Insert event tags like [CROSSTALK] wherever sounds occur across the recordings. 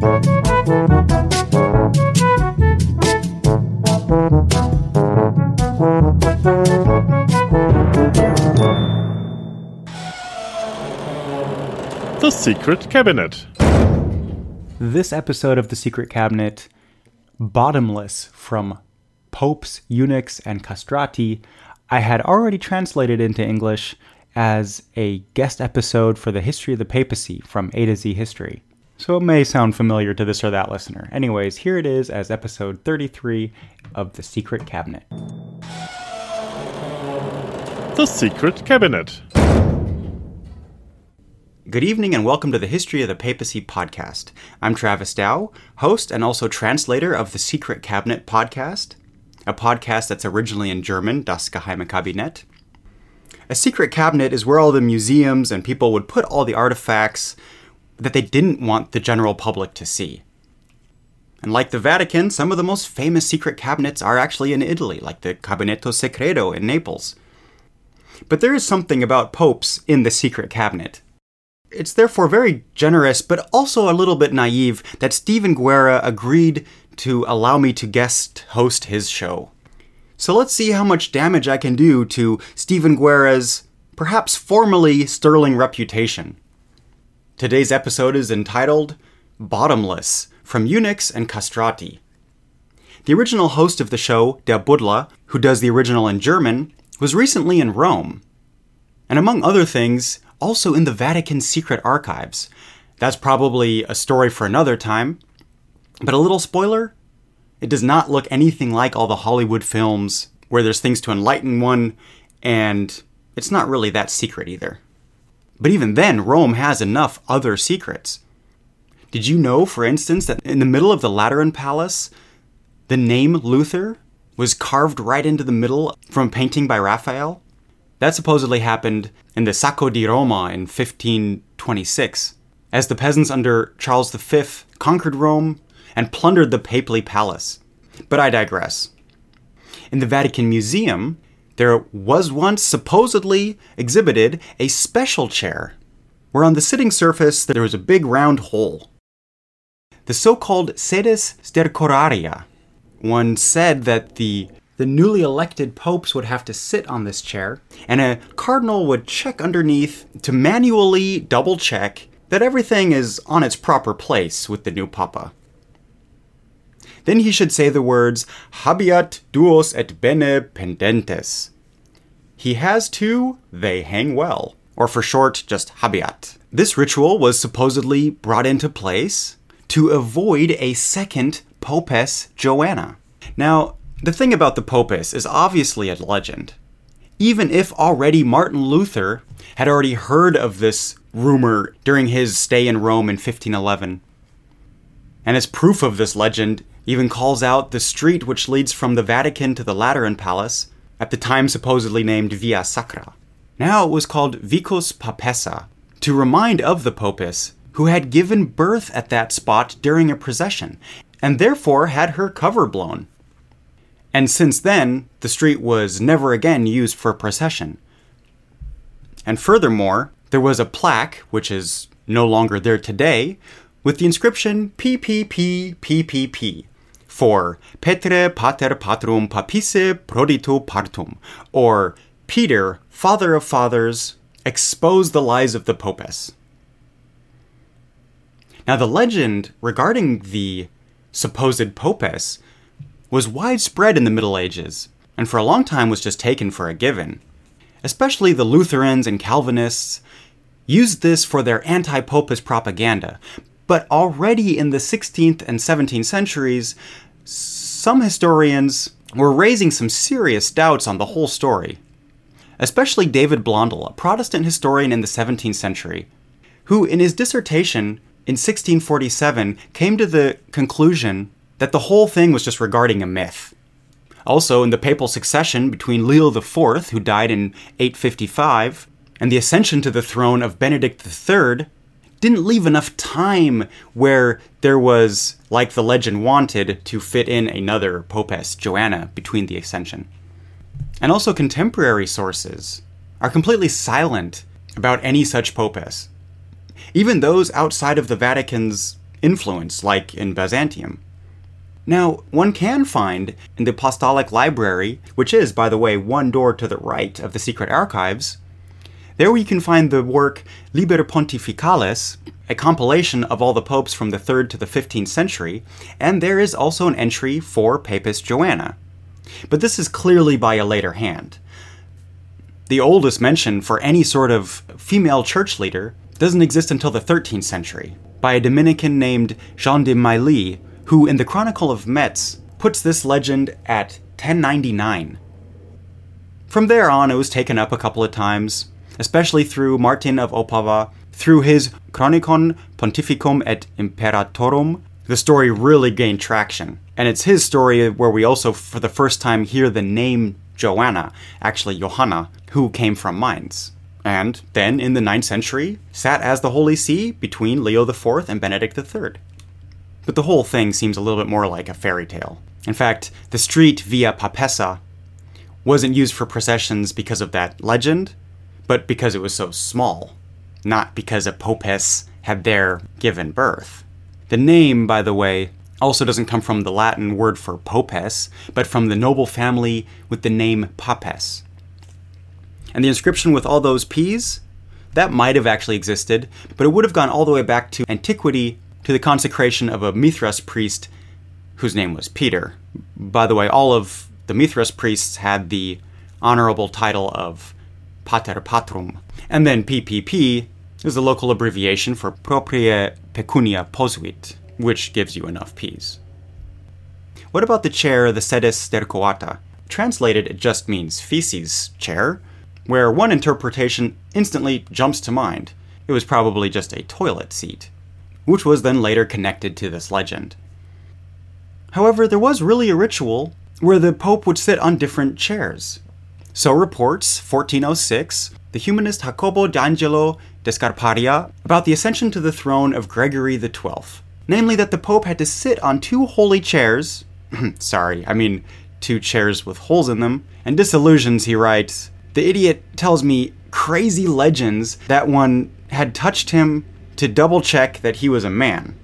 The Secret Cabinet. This episode of The Secret Cabinet, Bottomless from Popes, Eunuchs, and Castrati, I had already translated into English as a guest episode for the history of the papacy from A to Z History. So it may sound familiar to this or that listener. Anyways, here it is as episode 33 of The Secret Cabinet. The Secret Cabinet. Good evening and welcome to the History of the Papacy podcast. I'm Travis Dow, host and also translator of the Secret Cabinet podcast, a podcast that's originally in German, Das Geheime Kabinett. A secret cabinet is where all the museums and people would put all the artifacts that they didn't want the general public to see. And like the Vatican, some of the most famous secret cabinets are actually in Italy, like the Gabinetto Segreto in Naples. But there is something about popes in the secret cabinet. It's therefore very generous, but also a little bit naive, that Stephen Guerra agreed to allow me to guest host his show. So let's see how much damage I can do to Stephen Guerra's perhaps formerly sterling reputation. Today's episode is entitled Bottomless from Eunuchs and Castrati. The original host of the show, Der Buddler, who does the original in German, was recently in Rome. And among other things, also in the Vatican secret archives. That's probably a story for another time. But a little spoiler it does not look anything like all the Hollywood films where there's things to enlighten one, and it's not really that secret either. But even then, Rome has enough other secrets. Did you know, for instance, that in the middle of the Lateran Palace, the name Luther was carved right into the middle from a painting by Raphael? That supposedly happened in the Sacco di Roma in 1526, as the peasants under Charles V conquered Rome and plundered the papal palace. But I digress. In the Vatican Museum, there was once supposedly exhibited a special chair, where on the sitting surface there was a big round hole. The so called sedes stercoraria. One said that the the newly elected popes would have to sit on this chair, and a cardinal would check underneath to manually double check that everything is on its proper place with the new papa. Then he should say the words habeat duos et bene pendentes. He has two, they hang well, or for short, just habeat. This ritual was supposedly brought into place to avoid a second Popess Joanna. Now, the thing about the Popess is obviously a legend. Even if already Martin Luther had already heard of this rumor during his stay in Rome in 1511. And as proof of this legend, even calls out the street which leads from the Vatican to the Lateran Palace, at the time supposedly named Via Sacra. Now it was called Vicus Papessa, to remind of the Popess, who had given birth at that spot during a procession, and therefore had her cover blown. And since then, the street was never again used for procession. And furthermore, there was a plaque, which is no longer there today, with the inscription PPP for Petre Pater Patrum Papisse Proditu Partum, or Peter, Father of Fathers, expose the lies of the Popess. Now, the legend regarding the supposed Popess was widespread in the Middle Ages, and for a long time was just taken for a given. Especially the Lutherans and Calvinists used this for their anti Popist propaganda, but already in the 16th and 17th centuries, some historians were raising some serious doubts on the whole story. Especially David Blondel, a Protestant historian in the 17th century, who in his dissertation in 1647 came to the conclusion that the whole thing was just regarding a myth. Also, in the papal succession between Leo IV, who died in 855, and the ascension to the throne of Benedict III, didn't leave enough time where there was, like the legend wanted, to fit in another Popess, Joanna, between the ascension. And also, contemporary sources are completely silent about any such Popess. Even those outside of the Vatican's influence, like in Byzantium. Now, one can find in the Apostolic Library, which is, by the way, one door to the right of the secret archives, there we can find the work Liber Pontificalis, a compilation of all the popes from the 3rd to the 15th century, and there is also an entry for Papist Joanna. But this is clearly by a later hand. The oldest mention for any sort of female church leader doesn't exist until the 13th century, by a Dominican named Jean de Mailly, who in the Chronicle of Metz puts this legend at 1099. From there on, it was taken up a couple of times, especially through Martin of Opava, through his Chronicon Pontificum et Imperatorum. The story really gained traction, and it's his story where we also, for the first time, hear the name Joanna, actually Johanna, who came from Mainz. And then, in the 9th century, sat as the Holy See between Leo IV and Benedict III. But the whole thing seems a little bit more like a fairy tale. In fact, the street Via Papessa wasn't used for processions because of that legend, but because it was so small, not because a popess had there given birth. The name, by the way, also doesn't come from the Latin word for popes, but from the noble family with the name Papes. And the inscription with all those P's, that might have actually existed, but it would have gone all the way back to antiquity to the consecration of a Mithras priest whose name was Peter. By the way, all of the Mithras priests had the honorable title of Pater Patrum. And then PPP is the local abbreviation for Propria Pecunia Posuit, which gives you enough peas. What about the chair, the sedes sterquata? Translated, it just means feces chair, where one interpretation instantly jumps to mind. It was probably just a toilet seat, which was then later connected to this legend. However, there was really a ritual where the Pope would sit on different chairs. So reports 1406 the humanist Jacopo d'Angelo de Scarparia about the ascension to the throne of Gregory XII. Namely, that the Pope had to sit on two holy chairs, [CLEARS THROAT] sorry, I mean two chairs with holes in them, and disillusions, he writes, the idiot tells me crazy legends that one had touched him to double check that he was a man.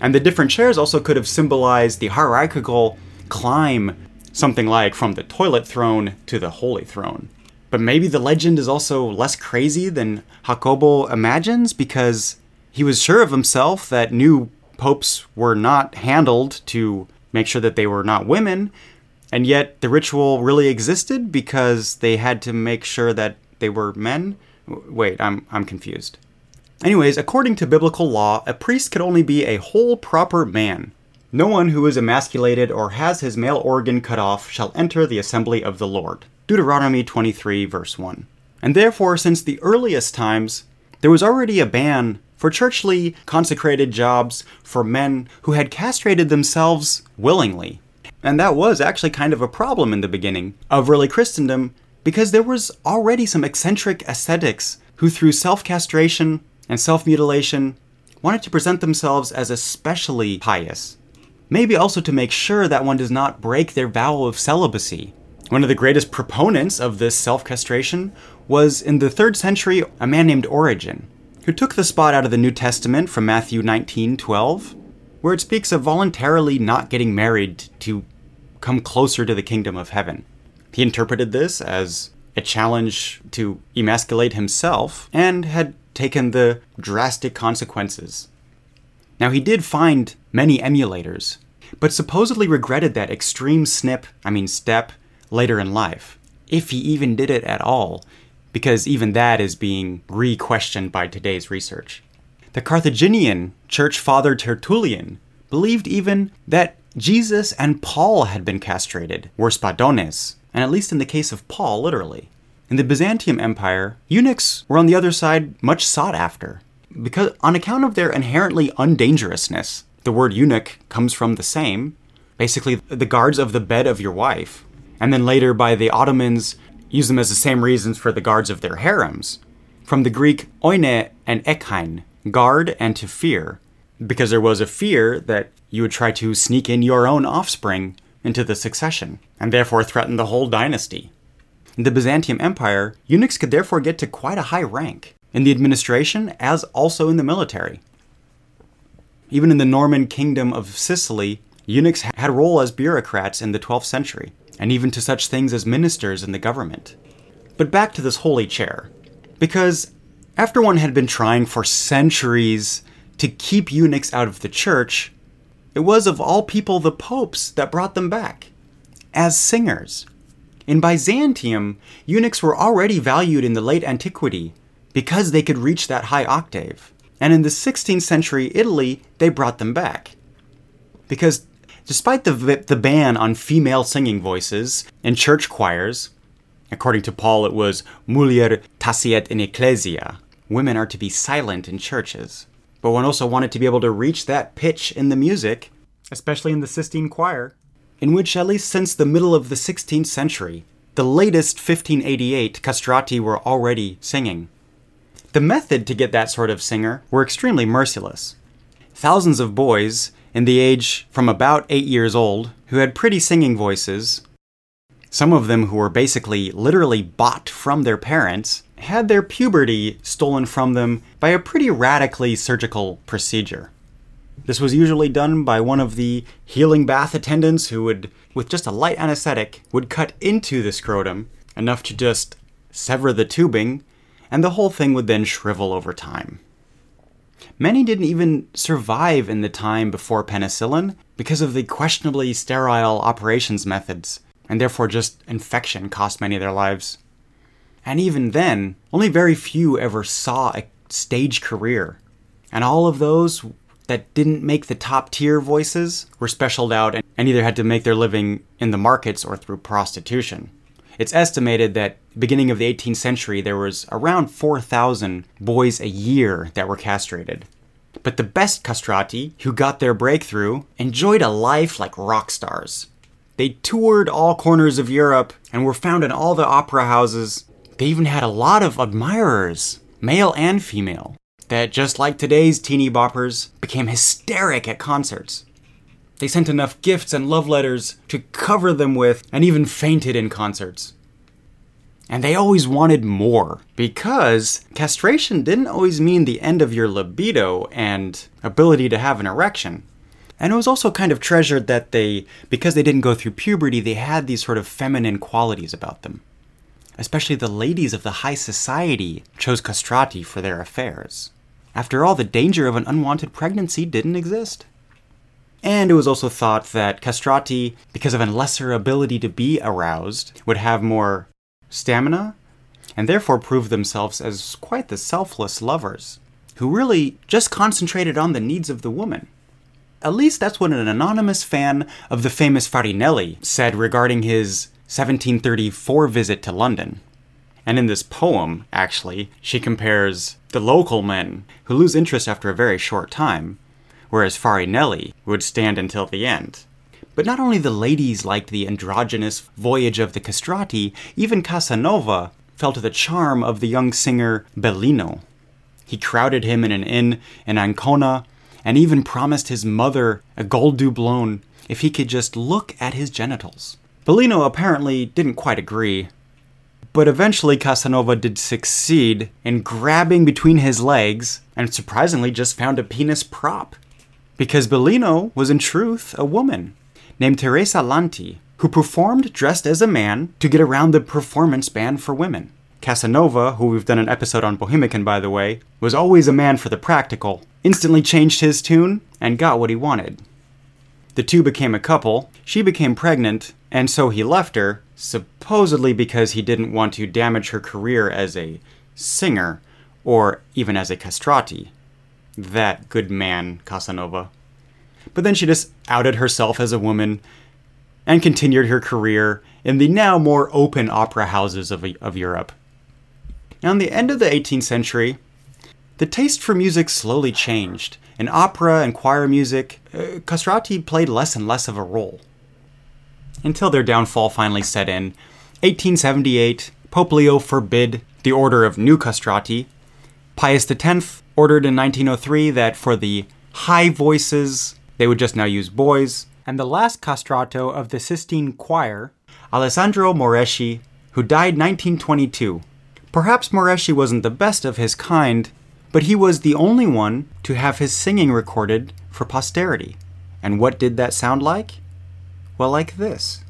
And the different chairs also could have symbolized the hierarchical climb, something like from the toilet throne to the holy throne. But maybe the legend is also less crazy than Jacopo imagines because he was sure of himself that new popes were not handled to make sure that they were not women, and yet the ritual really existed because they had to make sure that they were men? Wait, I'm, I'm confused. Anyways, according to biblical law, a priest could only be a whole proper man. No one who is emasculated or has his male organ cut off shall enter the assembly of the Lord. Deuteronomy 23, verse 1. And therefore, since the earliest times, there was already a ban for churchly consecrated jobs for men who had castrated themselves willingly. And that was actually kind of a problem in the beginning of early Christendom because there was already some eccentric ascetics who, through self castration and self mutilation, wanted to present themselves as especially pious. Maybe also to make sure that one does not break their vow of celibacy. One of the greatest proponents of this self castration was in the 3rd century a man named Origen, who took the spot out of the New Testament from Matthew 19:12 where it speaks of voluntarily not getting married to come closer to the kingdom of heaven. He interpreted this as a challenge to emasculate himself and had taken the drastic consequences. Now, he did find many emulators, but supposedly regretted that extreme snip, I mean step, later in life, if he even did it at all, because even that is being re questioned by today's research. The Carthaginian church father Tertullian believed even that Jesus and Paul had been castrated, were spadones, and at least in the case of Paul, literally. In the Byzantium Empire, eunuchs were on the other side much sought after, because on account of their inherently undangerousness. The word eunuch comes from the same, basically the guards of the bed of your wife, and then later by the Ottomans use them as the same reasons for the guards of their harems, from the Greek oine and ekhain, guard and to fear, because there was a fear that you would try to sneak in your own offspring into the succession, and therefore threaten the whole dynasty. In the Byzantium Empire, eunuchs could therefore get to quite a high rank, in the administration as also in the military. Even in the Norman kingdom of Sicily, eunuchs had a role as bureaucrats in the 12th century, and even to such things as ministers in the government. But back to this holy chair. Because after one had been trying for centuries to keep eunuchs out of the church, it was of all people the popes that brought them back as singers. In Byzantium, eunuchs were already valued in the late antiquity because they could reach that high octave. And in the 16th century Italy, they brought them back. Because despite the, the ban on female singing voices in church choirs, according to Paul, it was mulier taceat in ecclesia. Women are to be silent in churches. But one also wanted to be able to reach that pitch in the music, especially in the Sistine Choir, in which, at least since the middle of the 16th century, the latest 1588 castrati were already singing. The method to get that sort of singer were extremely merciless. Thousands of boys, in the age from about eight years old, who had pretty singing voices, some of them who were basically literally bought from their parents, had their puberty stolen from them by a pretty radically surgical procedure. This was usually done by one of the healing bath attendants who would, with just a light anesthetic, would cut into the scrotum enough to just sever the tubing, and the whole thing would then shrivel over time. Many didn't even survive in the time before penicillin because of the questionably sterile operations methods, and therefore just infection cost many of their lives. And even then, only very few ever saw a stage career. And all of those that didn't make the top tier voices were specialed out and either had to make their living in the markets or through prostitution. It's estimated that beginning of the 18th century there was around 4,000 boys a year that were castrated. But the best castrati who got their breakthrough enjoyed a life like rock stars. They toured all corners of Europe and were found in all the opera houses. They even had a lot of admirers, male and female that, just like today's teeny boppers, became hysteric at concerts. They sent enough gifts and love letters to cover them with, and even fainted in concerts. And they always wanted more, because castration didn't always mean the end of your libido and ability to have an erection. And it was also kind of treasured that they, because they didn't go through puberty, they had these sort of feminine qualities about them. Especially the ladies of the high society chose castrati for their affairs. After all, the danger of an unwanted pregnancy didn't exist. And it was also thought that castrati, because of a lesser ability to be aroused, would have more stamina, and therefore prove themselves as quite the selfless lovers, who really just concentrated on the needs of the woman. At least that's what an anonymous fan of the famous Farinelli said regarding his 1734 visit to London. And in this poem, actually, she compares the local men, who lose interest after a very short time, whereas Farinelli would stand until the end. But not only the ladies liked the androgynous voyage of the castrati, even Casanova fell to the charm of the young singer Bellino. He crowded him in an inn in Ancona and even promised his mother a gold doubloon if he could just look at his genitals. Bellino apparently didn't quite agree, but eventually Casanova did succeed in grabbing between his legs and surprisingly just found a penis prop. Because Bellino was in truth a woman named Teresa Lanti, who performed dressed as a man to get around the performance ban for women. Casanova, who we've done an episode on Bohemican by the way, was always a man for the practical, instantly changed his tune and got what he wanted. The two became a couple, she became pregnant, and so he left her, supposedly because he didn't want to damage her career as a singer or even as a castrati. That good man, Casanova. But then she just outed herself as a woman and continued her career in the now more open opera houses of, of Europe. Now, in the end of the 18th century, the taste for music slowly changed. In opera and choir music, uh, castrati played less and less of a role until their downfall finally set in. 1878, Pope Leo forbid the order of new castrati. Pius X ordered in 1903 that for the high voices, they would just now use boys. And the last castrato of the Sistine Choir, Alessandro Moreschi, who died 1922. Perhaps Moreschi wasn't the best of his kind, but he was the only one to have his singing recorded for posterity. And what did that sound like? Well, like this.